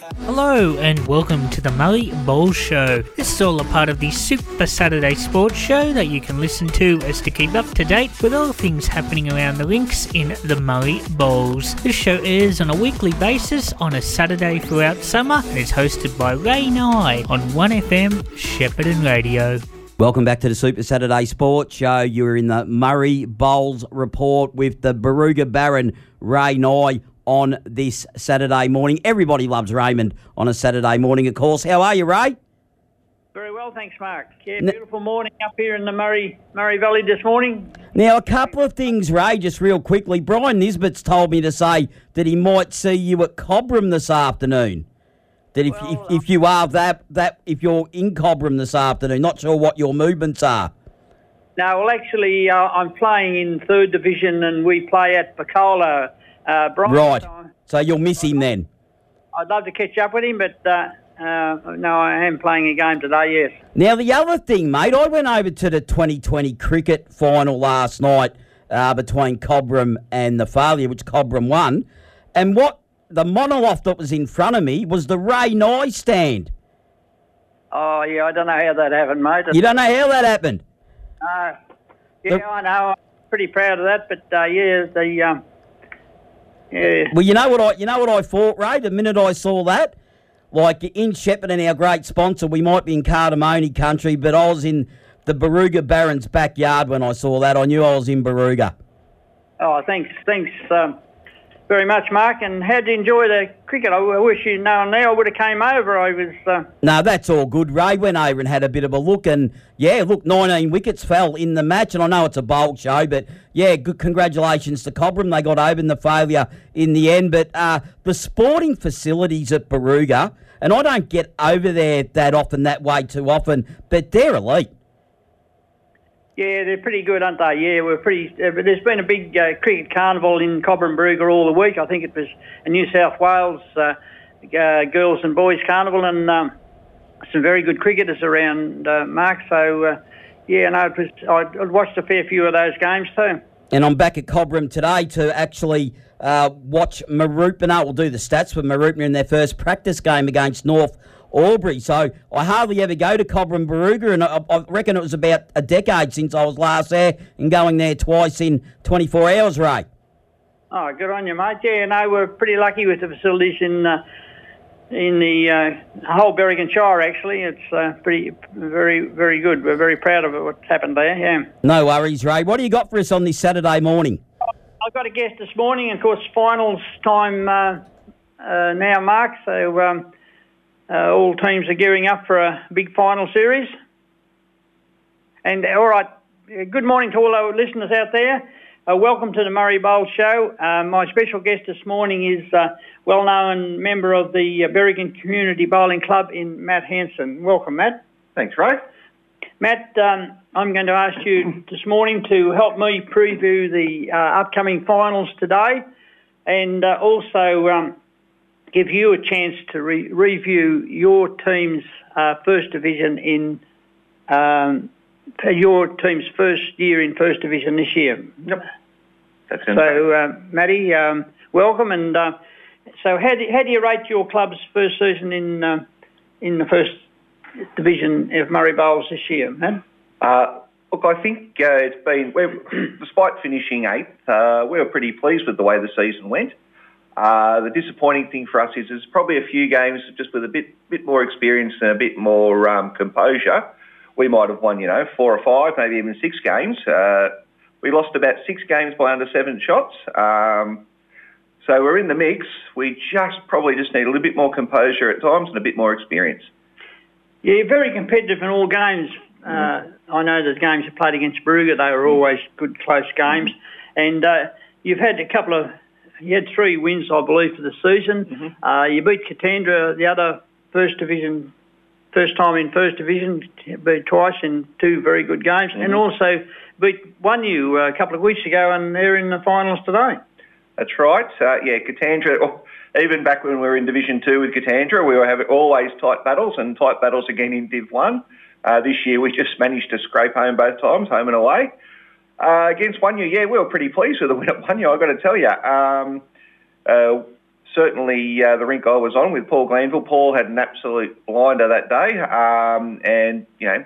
Hello and welcome to the Murray Bowl Show. This is all a part of the Super Saturday Sports Show that you can listen to as to keep up to date with all things happening around the links in the Murray Bowls. This show airs on a weekly basis on a Saturday throughout summer and is hosted by Ray Nye on 1FM Shepparton Radio. Welcome back to the Super Saturday Sports Show. You're in the Murray Bowls report with the Barooga Baron Ray Nye on this Saturday morning. Everybody loves Raymond on a Saturday morning, of course. How are you, Ray? Very well, thanks, Mark. Yeah, beautiful morning up here in the Murray Murray Valley this morning. Now, a couple of things, Ray, just real quickly. Brian Nisbet's told me to say that he might see you at Cobram this afternoon. That if, Well, if, if you are that that if you're in Cobram this afternoon, not sure what your movements are. No, well, actually, uh, I'm playing in third division, and we play at Picola. Uh, Brian, Right. so So you'll miss him then. I'd love to catch up with him, but uh, uh, no, I am playing a game today. Yes. Now, the other thing, mate, I went over to the 2020 cricket final last night uh, between Cobram and the Failure, which Cobram won. And what the monologue that was in front of me was the Ray Nye stand. Oh, yeah, I don't know how that happened, mate. You don't know how that happened. Uh, yeah, The- I know. I'm pretty proud of that, but uh, yeah, the um, yeah. Well, you know what I, you know what I thought, Ray. The minute I saw that, like in Shepparton our great sponsor, we might be in Cardamone country, but I was in the Barooga Barons backyard when I saw that. I knew I was in Barooga. Oh, thanks, thanks um, very much, Mark. And how'd you enjoy the cricket? I, wish you'd known now. I would have came over. I was. Uh, No, that's all good. Ray went over and had a bit of a look, and yeah, look, 19 wickets fell in the match, and I know it's a bold show, but yeah, good congratulations to Cobram. They got over in the failure in the end, but uh, the sporting facilities at Barooga, and I don't get over there that often, that way too often, but they're elite. Yeah, they're pretty good, aren't they? Yeah, we're pretty. Uh, but there's been a big uh, cricket carnival in Cobram all the week. I think it was a New South Wales uh, uh, girls and boys carnival, and um, some very good cricketers around, uh, Mark. So. Uh, yeah, no, it was. I'd, I'd watched a fair few of those games too. And I'm back at Cobram today to actually watch Mooroopna. We'll do the stats for Mooroopna in their first practice game against North Albury. So I hardly ever go to Cobram Barooga, and I, I reckon it was about a decade since I was last there and going there twice in 24 hours, Ray. Oh, good on you, mate. Yeah, no, we're pretty lucky with the facilities in uh, in the uh, whole Berrigan Shire. Actually, it's uh, pretty, very, very good. We're very proud of it. What's happened there? Yeah. No worries, Ray. What do you got for us on this Saturday morning? I've got a guest this morning. Of course, finals time uh, uh, now, Mark. So um, uh, all teams are gearing up for a big final series. And all right, uh, good morning to all our listeners out there. Uh, welcome to the Murray Bowl Show. Uh, my special guest this morning is uh, well-known member of the uh, Berrigan Community Bowling Club in Matt Hanson. Welcome, Matt. Thanks, Ray. Matt, um, I'm going to ask you this morning to help me preview the uh, upcoming finals today and uh, also um, give you a chance to re- review your team's uh, first division in um, your team's first year in first division this year. Yep. That's So, uh, Matty, um, welcome. And uh, so, how do, how do you rate your club's first season in uh, in the first division of Murray Bowls this year, Matt? Uh, look, I think uh, it's been, despite finishing eighth, uh, we were pretty pleased with the way the season went. Uh, the disappointing thing for us is there's probably a few games just with a bit bit more experience and a bit more um, composure. We might have won, you know, four or five, maybe even six games. Uh, we lost about six games by under seven shots. Um, so we're in the mix. We just probably just need a little bit more composure at times and a bit more experience. Yeah, you're very competitive in all games. Uh, I know the games you played against Barooga, they were always good, close games. And uh, you've had a couple of, you had three wins, I believe, for the season. Uh, you beat Katandra, the other first division, first time in first division, beat twice in two very good games, and also beat Wunghnu uh, a couple of weeks ago, and they're in the finals today. That's right. Uh, yeah, Katandra. oh, Even back when we were in Division Two with Katandra, we were having always tight battles and tight battles again in Div One. Uh, this year, we just managed to scrape home both times, home and away. Uh, against Wunghnu, yeah, we were pretty pleased with the win at Wunghnu, I've got to tell you. Um, uh, certainly uh, the rink I was on with Paul Glanville. Paul had an absolute blinder that day, um, and you know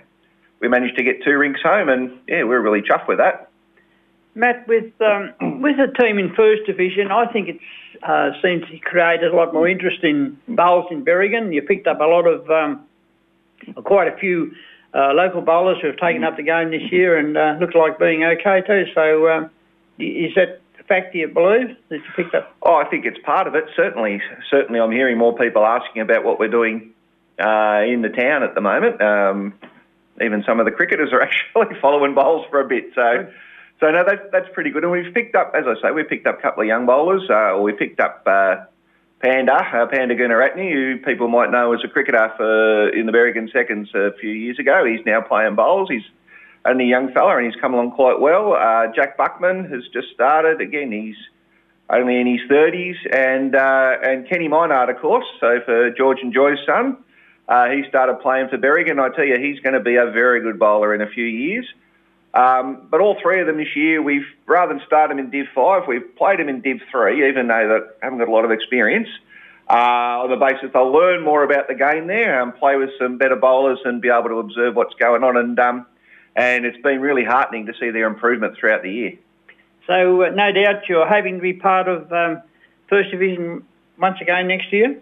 we managed to get two rinks home, and yeah, we were really chuffed with that. Matt, with um, with a team in First Division, I think it uh, seems to create a lot more interest in bowls in Berrigan. You picked up a lot of um, quite a few uh, local bowlers who have taken up the game this year and uh, looks like being okay too. So, um, is that a fact you believe that you picked up? Oh, I think it's part of it. Certainly, certainly, I'm hearing more people asking about what we're doing uh, in the town at the moment. Um, even some of the cricketers are actually following bowls for a bit. So. So no, that's that's pretty good. And we've picked up, as I say, we've picked up a couple of young bowlers. Uh, or we picked up uh, Panda, uh, Panda Gunaratne, who people might know as a cricketer for in the Berrigan Seconds a few years ago. He's now playing bowls. He's only a young fella and he's come along quite well. Uh, Jack Buckman has just started. Again, he's only in his 30s. And uh, and Kenny Minard, of course, so for George and Joy's son. Uh, he started playing for Berrigan. I tell you, he's going to be a very good bowler in a few years. Um, but all three of them this year, we've rather than start them in Div 5, we've played them in Div 3, even though they haven't got a lot of experience, uh, on the basis they'll learn more about the game there and play with some better bowlers and be able to observe what's going on. And um, and it's been really heartening to see their improvement throughout the year. So uh, no doubt you're hoping to be part of um, First Division once again next year.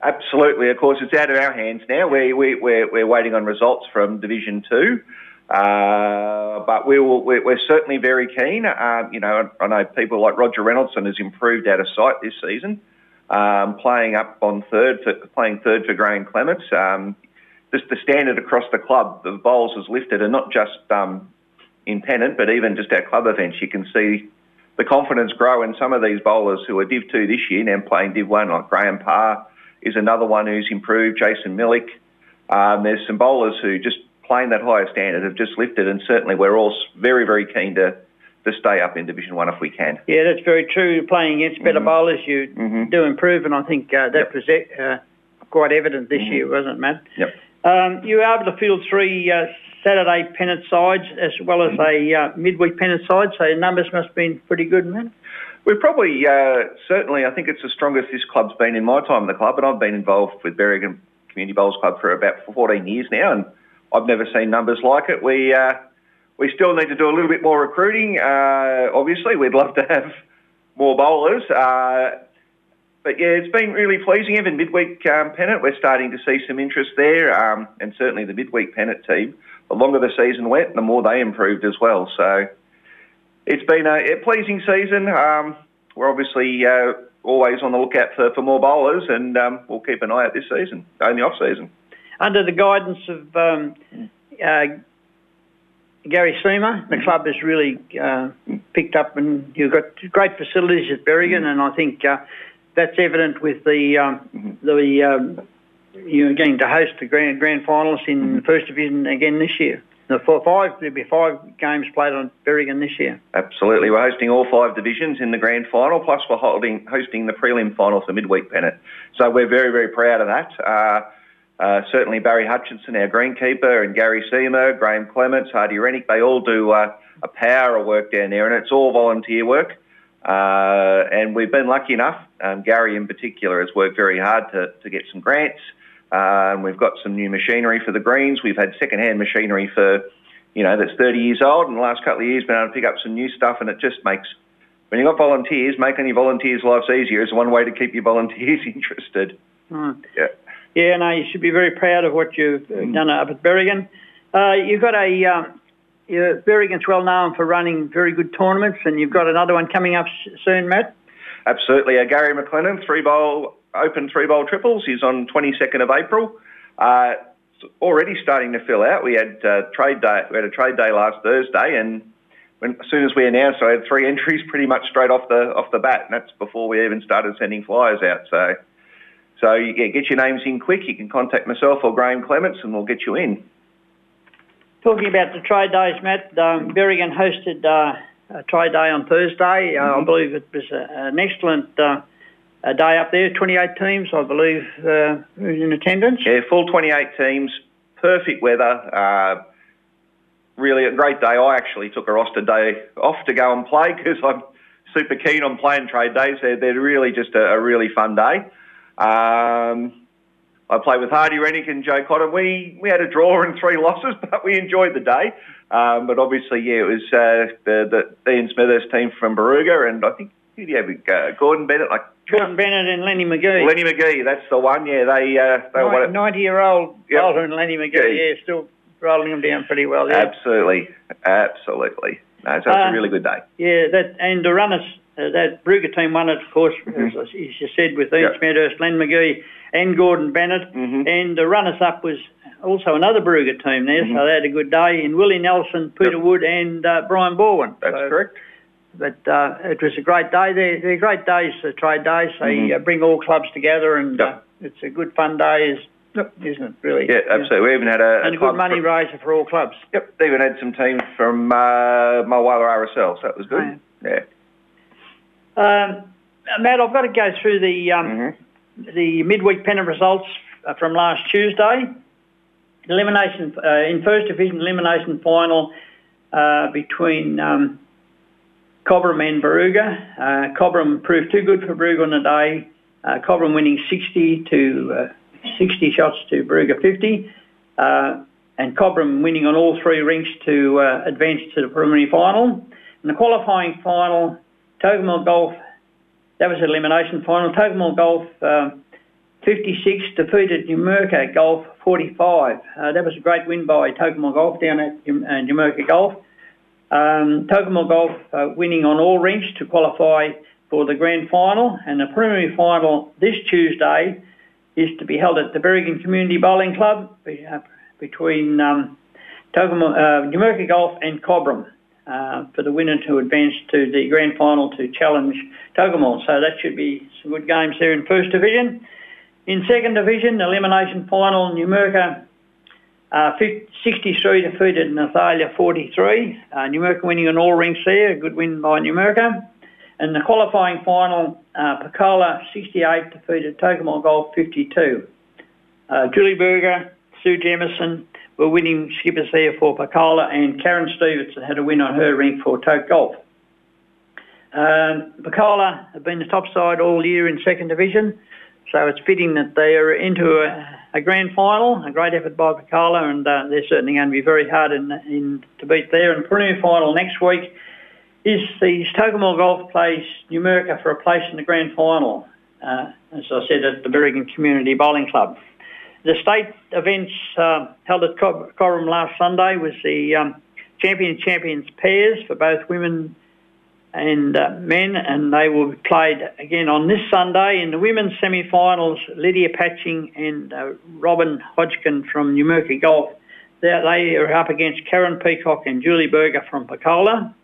Absolutely. Of course, it's out of our hands now. We, we, we're, we're waiting on results from Division 2. Uh, but we will, we're, we're, certainly very keen. Um, you know, I know people like Roger Reynoldson has improved out of sight this season, um, playing up on third, for, playing third for Graham Clements. Um, just the standard across the club, the bowls has lifted, and not just um, in pennant, but even just our club events. You can see the confidence grow in some of these bowlers who are Div 2 this year, now playing Div 1, like Graham Parr is another one who's improved, Jason Millick. Um, there's some bowlers who just playing that higher standard have just lifted, and certainly we're all very, very keen to to stay up in Division One if we can. Yeah, that's very true. Playing against better mm-hmm. bowlers, you mm-hmm. do improve, and I think uh, that yep. was uh, quite evident this mm-hmm. year, wasn't it, Matt? Yep. Um, you were able to field three uh, Saturday pennant sides as well as a uh, midweek pennant side, so your numbers must have been pretty good, man. We're probably, uh, certainly, I think it's the strongest this club's been in my time in the club, and I've been involved with Berrigan Community Bowls Club for about 14 years now, and I've never seen numbers like it. We uh, we still need to do a little bit more recruiting. Uh, obviously, we'd love to have more bowlers. Uh, but yeah, it's been really pleasing. Even midweek um, pennant, we're starting to see some interest there, um, and certainly the midweek pennant team. The longer the season went, the more they improved as well. So it's been a, pleasing season. Um, we're obviously uh, always on the lookout for, for more bowlers, and um, we'll keep an eye out this season, in the off season under the guidance of um, uh, Gary Seamer, the mm-hmm. club has really uh, picked up, and you've got great facilities at Berrigan, and I think uh, that's evident with the um, mm-hmm. the um, you're going to host the grand grand finals in mm-hmm. the first division again this year. The four, five there'll be five games played on Berrigan this year. Absolutely, we're hosting all five divisions in the grand final, plus we're holding hosting the prelim final for midweek pennant. So we're very very proud of that. Uh, uh, certainly Barry Hutchinson, our greenkeeper, and Gary Seamer, Graham Clements, Hardy Rennick, they all do uh, a power of work down there, and it's all volunteer work. Uh, and we've been lucky enough, um, Gary in particular has worked very hard to, to get some grants. Uh, and we've got some new machinery for the greens. We've had second-hand machinery for, you know, that's 30 years old. In the last couple of years, been able to pick up some new stuff, and it just makes, when you've got volunteers, making your volunteers' lives easier is one way to keep your volunteers interested. Mm. Yeah. Yeah, no, you should be very proud of what you've mm. done up at Berrigan. Uh, you've got a, um, Berrigan's well known for running very good tournaments, and you've got another one coming up soon, Matt. Absolutely. Uh, Gary McLennan, three bowl, open three bowl triples. He's on 22nd of April. Uh, already starting to fill out. We had uh, trade day. We had a trade day last Thursday, and when, as soon as we announced, I had three entries pretty much straight off the off the bat, and that's before we even started sending flyers out. So so yeah, get your names in quick. You can contact myself or Graham Clements, and we'll get you in. Talking about the trade days, Matt, um, Berrigan hosted uh, a trade day on Thursday. Uh, mm-hmm. I believe it was a, an excellent uh, day up there. 28 teams, I believe, uh, in attendance. Yeah, full 28 teams, perfect weather. Uh, really a great day. I actually took a roster day off to go and play because I'm super keen on playing trade days. They're, they're really just a, a really fun day. Um, I played with Hardy Rennick and Joe Cotter. We we had a draw and three losses, but we enjoyed the day. Um, but obviously, yeah, it was uh, the, the Ian Smithers team from Barooga, and I think who do you have? Uh, Gordon Bennett, like Gordon Bennett and Lenny McGee. Lenny McGee, that's the one. Yeah, they uh, they won it. Ninety-year-old Yep. And Lenny McGee. Yeah. Yeah, still rolling them down pretty well. Yeah. Absolutely, absolutely. No, so it's Uh, a really good day. Yeah, that and the runners, uh, that Barooga team won it, of course, as, as you said, with Ian Yep. Len McGee, and Gordon Bennett. Mhm. And the runners-up was also another Barooga team there, so they had a good day. And Willie Nelson, Peter Yep. Wood, and uh, Brian Borwin. That's So- correct. But uh, it was a great day. They're, they're great days, the trade days. They Mhm. uh, bring all clubs together, and uh, Yep. it's a good fun day, is, isn't it? Really? Yeah, absolutely. We even had a, And a good money fr- raiser for all clubs. Yep, they even had some teams from uh, Mulwala RSL, so that was good. Yeah. Um, Matt, I've got to go through the um, Mhm. the midweek pennant results uh, from last Tuesday. Elimination uh, in first division elimination final uh, between um, Cobram and Barooga. Uh, Cobram proved too good for Barooga on the day. Uh, Cobram winning 60 to uh, 60 shots to Barooga 50. Uh, and Cobram winning on all three rinks to uh, advance to the preliminary final. In the qualifying final, Tocumwal Golf, that was an elimination final. Tocumwal Golf um, 56 defeated Numurkah Golf 45. Uh, that was a great win by Tocumwal Golf down at Num- uh, Golf. Um, Tocumwal Golf uh, winning on all rinks to qualify for the grand final, and the preliminary final this Tuesday is to be held at the Berrigan Community Bowling Club uh, between um, Tocumwal, uh, Numurkah Golf and Cobram uh, for the winner to advance to the grand final to challenge Tocumwal. So that should be some good games there in first division. In second division, elimination final, Numurkah uh, 63 defeated Nathalia 43. Uh, Numurkah winning on all rinks there, a good win by Numurkah. And the qualifying final, uh, Picola 68 defeated Tocumwal Golf 52. Uh, Julie Berger, Sue Jemison were winning skippers there for Picola, and Karen Stevenson had a win on her rink for Toke Golf. Um, Picola have been the top side all year in second division, so it's fitting that they are into a, a grand final. A great effort by Picola, and uh, they're certainly going to be very hard in, in to beat there. And preliminary final next week is the Tocumwal Golf plays Numurkah for a place in the grand final. Uh, as I said, at the Berrigan Community Bowling Club. The state events uh, held at Cor- Coram last Sunday was the um, champion champions pairs for both women and uh, men, and they will be played again on this Sunday in the women's semi-finals. Lydia Patching and uh, Robin Hodgkin from Numurkah Golf. They, they are up against Karen Peacock and Julie Berger from Picola.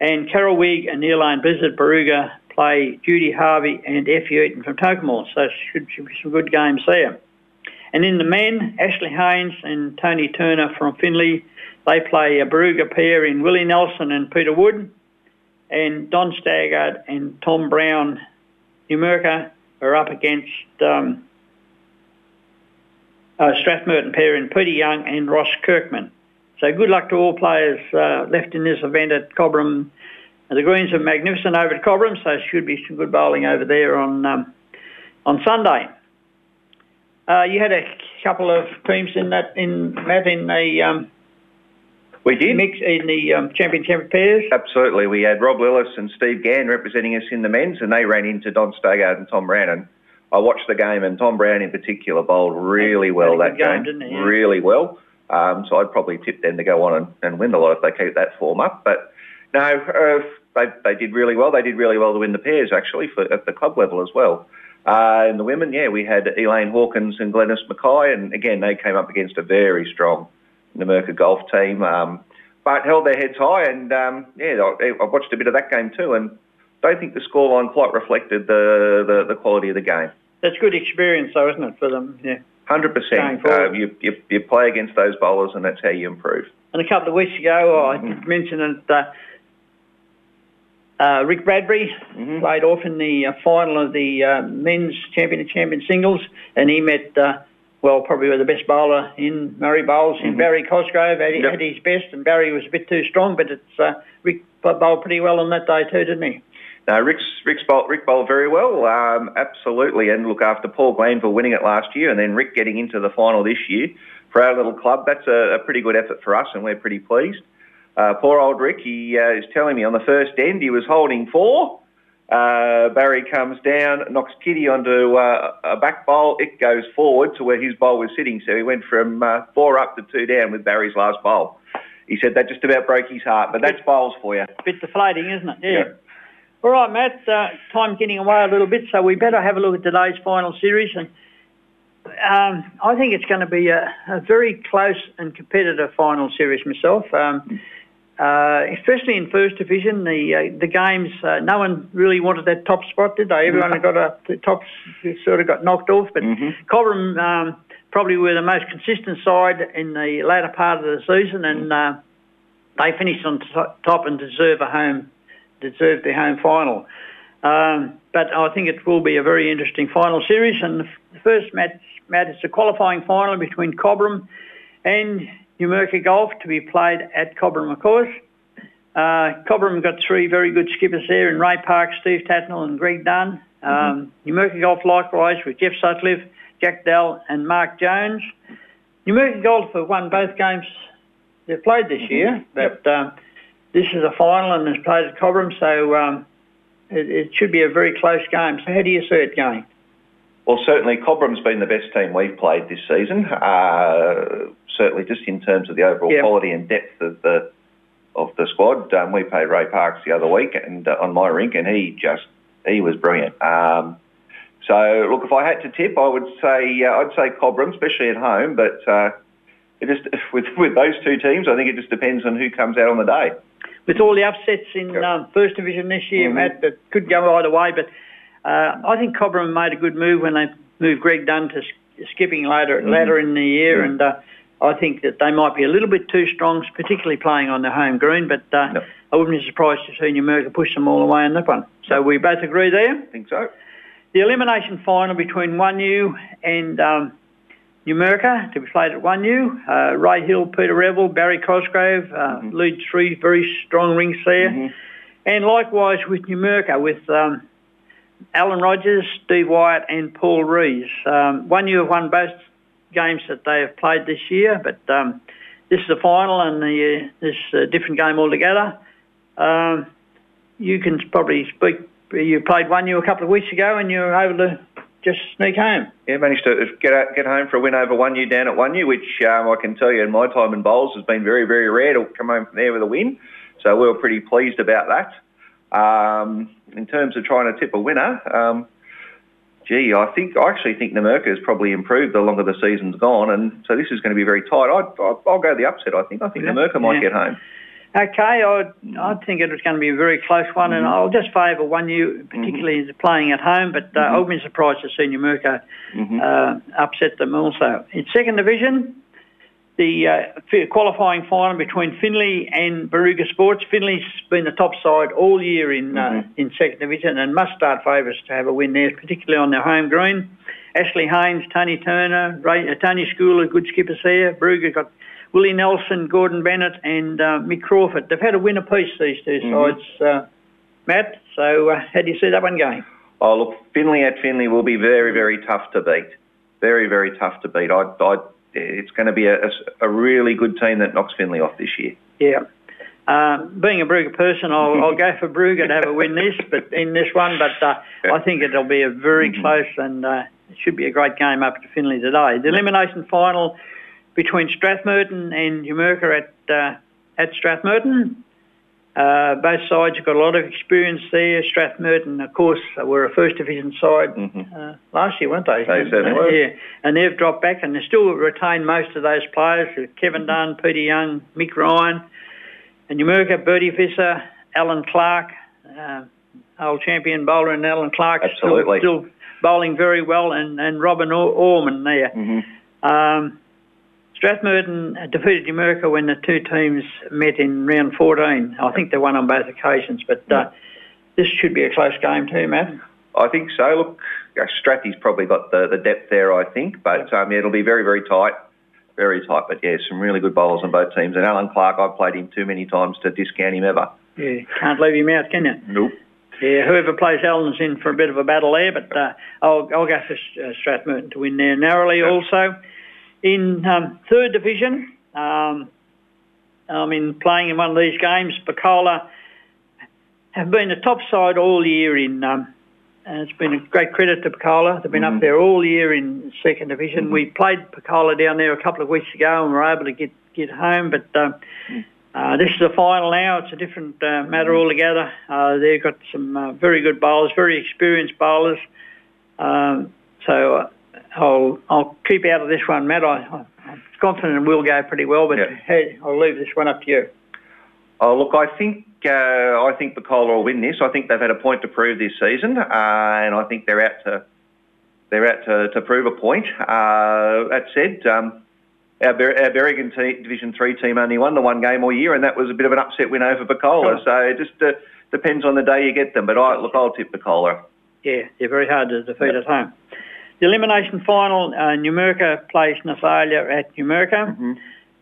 And Carol Wigg and Elaine Blizzard Barooga play Judy Harvey and Effie Eaton from Tocumwal. So should, should be some good games there. And in the men, Ashley Haynes and Tony Turner from Finley, they play a Barooga pair in Willie Nelson and Peter Wood. And Don Staggart and Tom Brown, Numurkah, are up against um, uh, Strathmerton pair in Peter Young and Ross Kirkman. So good luck to all players uh, left in this event at Cobram. The greens are magnificent over at Cobram, so should be some good bowling over there on um, on Sunday. Uh, you had a couple of teams in that in Matt in the um, We did. mix in the um, championship pairs. Absolutely. We had Rob Lillis and Steve Gann representing us in the men's, and they ran into Don Stagard and Tom Brown. And I watched the game, and Tom Brown in particular bowled really well that game, game. didn't he? Yeah. Really well. Um, so I'd probably tip them to go on and, and win the lot if they keep that form up. But no, uh, they, they did really well. They did really well to win the pairs, actually, for, at the club level as well. Uh, in the women, yeah, we had Elaine Hawkins and Glennis Mackay, and again, they came up against a very strong Numurkah golf team, um, but held their heads high. And um, yeah, I, I watched a bit of that game too, and don't think the scoreline quite reflected the, the, the quality of the game. That's good experience, though, isn't it, for them? Yeah. 100%. Uh, You you you play against those bowlers, and that's how you improve. And a couple of weeks ago, I mentioned that uh, uh, Rick Bradbury Mhm. played off in the uh, final of the uh, men's champion and champion singles, and he met, uh, well, probably the best bowler in Murray Bowls, in Mhm. Barry Cosgrove, at, Yep. at his best, and Barry was a bit too strong, but it's uh, Rick bowled pretty well on that day too, didn't he? No, Rick's, Rick's bowled, Rick bowled very well, um, absolutely. And look, after Paul Glanville winning it last year and then Rick getting into the final this year for our little club, that's a, a pretty good effort for us and we're pretty pleased. Uh, poor old Rick, he uh, is telling me on the first end he was holding four. Uh, Barry comes down, knocks Kitty onto uh, a back bowl. It goes forward to where his bowl was sitting. So he went from uh, four up to two down with Barry's last bowl. He said that just about broke his heart, but that's bowls for you. Bit deflating, isn't it? Yeah. Yeah. All right, Matt. Uh, time getting away a little bit, so we better have a look at today's final series. And um, I think it's going to be a, a very close and competitive final series myself. Um, uh, especially in first division, the uh, the games, uh, no one really wanted that top spot, did they? Everyone got a, the top sort of got knocked off, but Cobram um, probably were the most consistent side in the latter part of the season, and uh, they finished on to- top and deserve a home, deserve their home final. Um, but I think it will be a very interesting final series, and the first match, Matt, is the qualifying final between Cobram and Numurkah Golf to be played at Cobram, of course. Uh, Cobram got three very good skippers there in Ray Park, Steve Tatnell and Greg Dunn. Um, Numurkah Golf likewise with Jeff Sutcliffe, Jack Dell and Mark Jones. Numurkah Golf have won both games they've played this year, but um, this is a final and it's played at Cobram, so um, it, it should be a very close game. So how do you see it going? Well, certainly Cobram's been the best team we've played this season. Uh, certainly, just in terms of the overall Yep. quality and depth of the of the squad. Um, we played Ray Parks the other week and uh, on my rink, and he just he was brilliant. Um, so, look, if I had to tip, I would say uh, I'd say Cobram, especially at home. But uh, it just with with those two teams, I think it just depends on who comes out on the day. with all the upsets in um, first division this year, Mhm. Matt, that could go either way. But uh, I think Cobram made a good move when they moved Greg Dunn to skipping later later in the year, and uh, I think that they might be a little bit too strong, particularly playing on the home green. But uh, Yep. I wouldn't be surprised to see Numurkah push them all away on that one. So we both agree there. I think so. The elimination final between Wunghnu and um, Numurkah to be played at Wunghnu. Uh, Ray Hill, Peter Revel, Barry Cosgrove uh, lead three very strong rings there. And likewise with Numurkah with um, Alan Rogers, Steve Wyatt and Paul Rees. Um, Wunghnu have won both games that they have played this year, but um, this is the final and the, uh, this is a different game altogether. Um, you can probably speak. You played Wunghnu a couple of weeks ago, and you were able to just sneak home. Yeah, managed to get out, get home for a win over Wunghnu down at Wunghnu, which um, I can tell you in my time in bowls has been very, very rare to come home from there with a win. So we were pretty pleased about that. Um, in terms of trying to tip a winner, um, gee, I think I actually think Numurkah has probably improved the longer the season's gone, and so this is going to be very tight. I'd, I'll, I'll go the upset. I think I think Yeah. Numurkah might Yeah. get home. Okay, I I think it was going to be a very close one, and I'll just favour Wunghnu, particularly as playing at home. But uh, I wouldn't be surprised to see Numurkah uh, upset them also. In second division, the uh, qualifying final between Finley and Barooga Sports. Finley's been the top side all year in uh, in second division and must start favourites to have a win there, particularly on their home green. Ashley Haynes, Tony Turner, Ray, uh, Tony Schooler, good skippers there. Barooga got Willie Nelson, Gordon Bennett, and uh, Mick Crawford. They've had a win apiece these 2 sides, uh, Matt. So uh, how do you see that one going? Oh, look, Finley at Finley will be very, very tough to beat. Very, very tough to beat. I, I, it's going to be a, a, a really good team that knocks Finley off this year. Yeah. Um, being a Barooga person, I'll, I'll go for Barooga to have a win this, but in this one. But uh, I think it'll be a very close and uh, it should be a great game up to Finley today. The elimination final between Strathmerton and Numurkah at uh, at Strathmerton. Uh, both sides have got a lot of experience there. Strathmerton, of course, were a first division side uh, last year, weren't they? They certainly were. Yeah, and they've dropped back, and they still retain most of those players: Kevin Dunn, Peter Young, Mick Ryan, and Numurkah, Bertie Visser, Alan Clark, uh, old champion bowler, and Alan Clark Absolutely. still, still bowling very well, and and Robin Or- Orman there. Um, Strathmerton defeated Numurkah when the two teams met in round 14. I think they won on both occasions, but uh, this should be a close game too, Matt. I think so. Look, uh, Strathy's probably got the, the depth there, I think, but um, yeah, it'll be very, very tight. Very tight, but yeah, some really good bowlers on both teams. And Alan Clark, I've played him too many times to discount him ever. Yeah, can't leave him out, can you? Nope. Yeah, whoever plays Allen's in for a bit of a battle there, but uh, I'll, I'll go for uh, Strathmerton to win there narrowly also. In um, third division, um, I mean, playing in one of these games, Picola have been a top side all year in um, and it's been a great credit to Picola. They've been mm-hmm. up there all year in second division. Mm-hmm. We played Picola down there a couple of weeks ago and were able to get, get home, but um, uh, this is the final now. It's a different uh, matter mm-hmm. altogether. Uh, they've got some uh, very good bowlers, very experienced bowlers. Um, so uh, I'll I'll keep out of this one, Matt. I, am confident we'll go pretty well, but hey, I'll leave this one up to you. Oh, look, I think uh, I think Picola will win this. I think they've had a point to prove this season, uh, and I think they're out to they're out to, to prove a point. Uh, that said, um, our, Ber- our Berrigan te- Division Three team only won the one game all year, and that was a bit of an upset win over Picola. Sure. So it just uh, depends on the day you get them. But I look, I'll tip Picola. Yeah, they're very hard to defeat at home. The elimination final, uh, Numurkah plays Nathalia at Numurkah. Mm-hmm.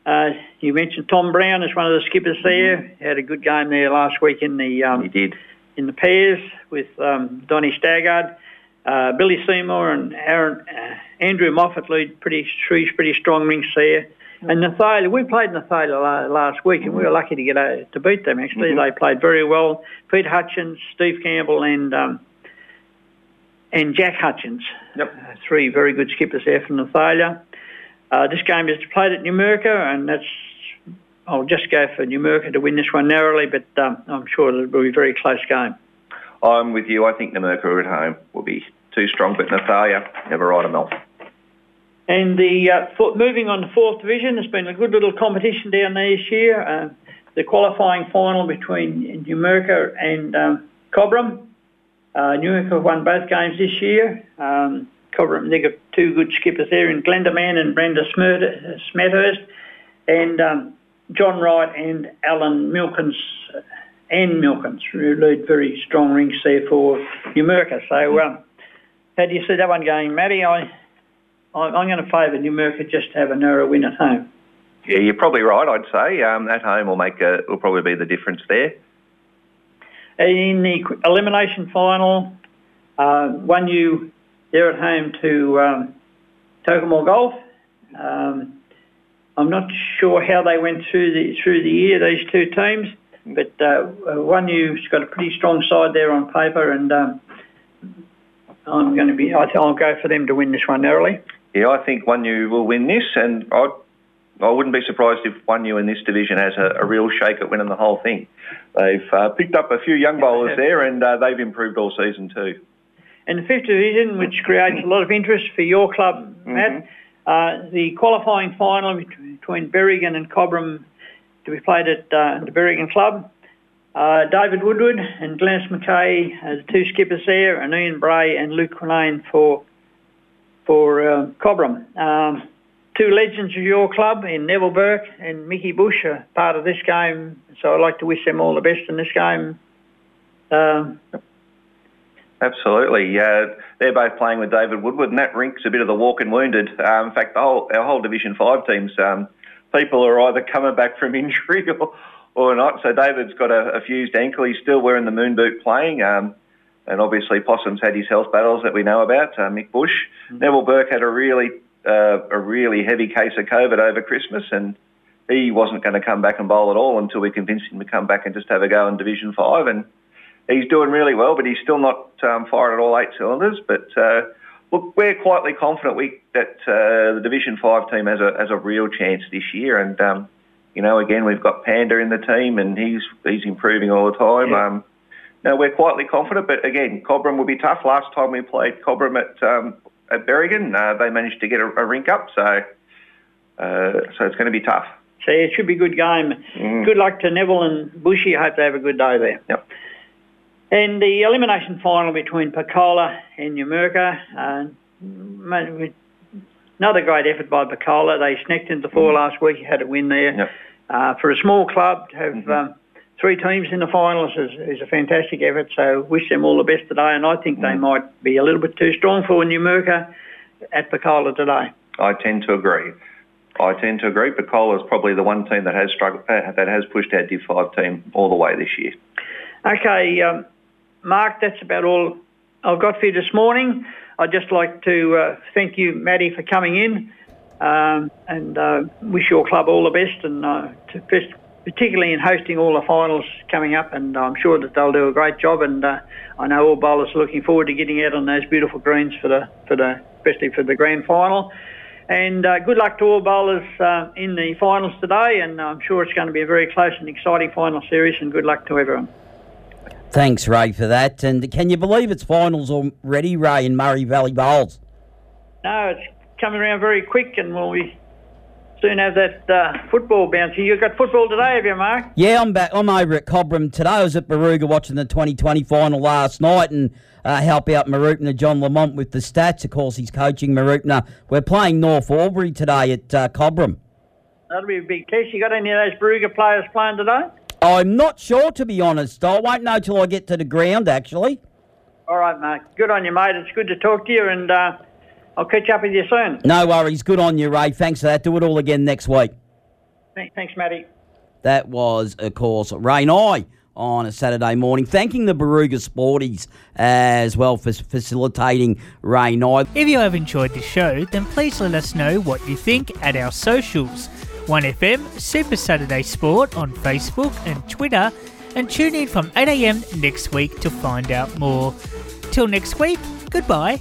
Uh, you mentioned Tom Brown as one of the skippers there. Mm-hmm. Had a good game there last week in the um, he did in the pairs with um, Donny Staggard, uh, Billy Seymour, and Aaron uh, Andrew Moffat lead pretty three pretty strong rings there. Mm-hmm. And Nathalia, we played Nathalia last week, and we were lucky to get to beat them. Actually, mm-hmm. they played very well. Pete Hutchins, Steve Campbell, and um, and Jack Hutchins. Yep. Three very good skippers there from Nathalia. Uh, this game is played at Numurkah, and that's I'll just go for Numurkah to win this one narrowly, but um, I'm sure it will be a very close game. I'm with you. I think Numurkah at home will be too strong, but Nathalia never ride them off. And the uh, for, moving on to fourth division, there's been a good little competition down there this year. Uh, the qualifying final between Numurkah and um, Cobram. Uh, Numurkah won both games this year. Um, Cobram, they've got two good skippers there in Glenda Mann and Brenda Smethurst, and um, John Wright and Alan Milkins and Milkins who lead very strong rings there for Numurkah. So um, how do you see that one going, Matty? I, I, am going to favour Numurkah just to have a narrow win at home. Yeah, you're probably right. I'd say um, at home will make a, will probably be the difference there. In the elimination final, uh, Wunghnu they're at home to um, Tocumwal Golf. Um, I'm not sure how they went through the through the year these two teams, but uh, Wunghnu's got a pretty strong side there on paper, and um, I'm going to be. I will go for them to win this one narrowly. Yeah, I think one you will win this, and I I wouldn't be surprised if Wunghnu in this division has a, a real shake at winning the whole thing. They've uh, picked up a few young bowlers there, and uh, they've improved all season too. And the fifth division, which creates a lot of interest for your club, Matt, mm-hmm. uh, the qualifying final between Berrigan and Cobram to be played at uh, the Berrigan Club. Uh, David Woodward and Glennis McKay as two skippers there, and Ian Bray and Luke Quinane for for uh, Cobram. Um, two legends of your club in Neville Burke and Mickey Bush are part of this game, so I'd like to wish them all the best in this game. Um, Absolutely. Uh, they're both playing with David Woodward, and that rink's a bit of the walking wounded. Um, in fact, the whole, our whole Division 5 teams, um, people are either coming back from injury or, or not. So David's got a, a fused ankle. He's still wearing the moon boot playing. Um, and obviously Possum's had his health battles that we know about, uh, Mick Bush. Mm-hmm. Neville Burke had a really, uh, a really heavy case of COVID over Christmas and he wasn't going to come back and bowl at all until we convinced him to come back and just have a go in Division 5 and he's doing really well, but he's still not um, firing at all eight cylinders. But uh, look, we're quietly confident we, that uh, the Division Five team has a has a real chance this year. And um, you know, again, we've got Panda in the team, and he's he's improving all the time. Yeah. Um, no, we're quietly confident, but again, Cobram will be tough. Last time we played Cobram at um, at Berrigan, uh, they managed to get a, a rink up, so uh, so it's going to be tough. So it should be a good game. Mm. Good luck to Neville and Bushy. I hope they have a good day there. Yep. And the elimination final between Picola and Numurkah, uh, another great effort by Picola. They sneaked into four mm. last week, had a win there. Yep. Uh, for a small club to have mm-hmm. um, three teams in the finals is, is, a fantastic effort, so wish them all the best today. And I think mm. they might be a little bit too strong for Numurkah at Picola today. I tend to agree. I tend to agree. Picola is probably the one team that has struggled, that has pushed our Div 5 team all the way this year. Okay, um, Mark, that's about all I've got for you this morning. I'd just like to uh, thank you, Maddie, for coming in um, and uh, wish your club all the best and uh, to best, particularly in hosting all the finals coming up. And I'm sure that they'll do a great job. And uh, I know all bowlers are looking forward to getting out on those beautiful greens for the for the especially for the grand final. And uh, good luck to all bowlers uh, in the finals today. And I'm sure it's going to be a very close and exciting final series. And good luck to everyone. Thanks, Ray, for that. And can you believe it's finals already, Ray, in Murray Valley Bowls? No, it's coming around very quick, and we'll be soon have that uh, football bounce. You've got football today, have you, Mark? Yeah, I'm back. I'm over at Cobram today. I was at Barooga watching the 2020 final last night and uh, help out Mooroopna John Lamont with the stats. Of course, he's coaching Mooroopna. We're playing North Albury today at uh, Cobram. That'll be a big test. You got any of those Barooga players playing today? I'm not sure, to be honest. I won't know till I get to the ground, actually. All right, Mark. Good on you, mate. It's good to talk to you, and uh, I'll catch up with you soon. No worries. Good on you, Ray. Thanks for that. Do it all again next week. Thanks, Matty. That was, of course, Ray Nye on a Saturday morning. Thanking the Barooga Sporties as well for facilitating Ray Nye. If you have enjoyed the show, then please let us know what you think at our socials. 1FM Super Saturday Sport on Facebook and Twitter, and tune in from 8am next week to find out more. Till next week, goodbye.